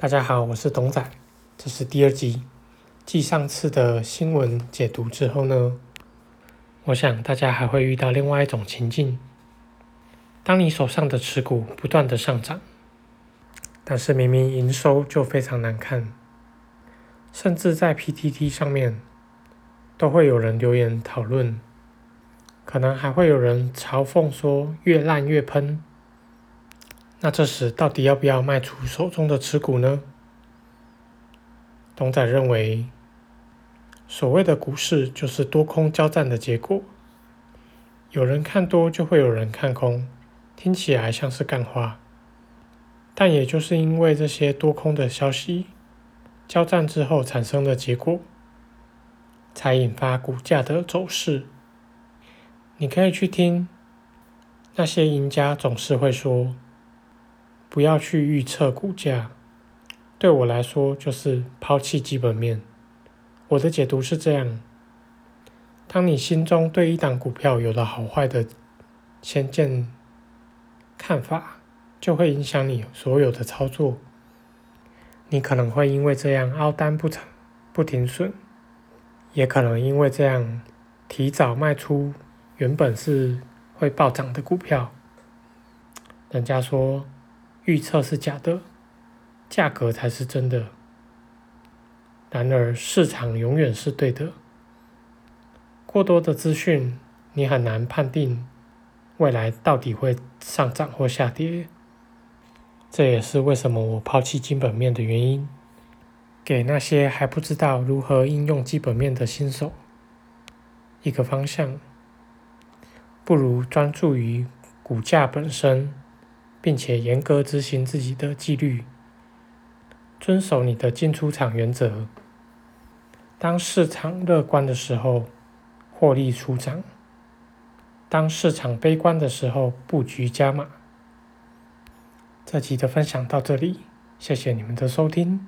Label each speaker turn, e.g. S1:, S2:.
S1: 大家好，我是董仔，这是第二集。继上次的新闻解读之后呢，我想大家还会遇到另外一种情境：当你手上的持股不断的上涨，但是明明营收就非常难看，甚至在 PTT 上面都会有人留言讨论，可能还会有人嘲讽说“越烂越喷”。那这时到底要不要卖出手中的持股呢？董仔认为，所谓的股市就是多空交战的结果，有人看多就会有人看空，听起来像是干话，但也就是因为这些多空的消息交战之后产生的结果，才引发股价的走势。你可以去听那些赢家总是会说。不要去预测股价，对我来说就是抛弃基本面。我的解读是这样：当你心中对一档股票有了好坏的先见看法，就会影响你所有的操作。你可能会因为这样凹单不成不停损，也可能因为这样提早卖出原本是会暴涨的股票。人家说。预测是假的，价格才是真的。然而，市场永远是对的。过多的资讯，你很难判定未来到底会上涨或下跌。这也是为什么我抛弃基本面的原因。给那些还不知道如何应用基本面的新手一个方向，不如专注于股价本身。并且严格执行自己的纪律，遵守你的进出场原则。当市场乐观的时候，获利出场；当市场悲观的时候，布局加码。这期的分享到这里，谢谢你们的收听。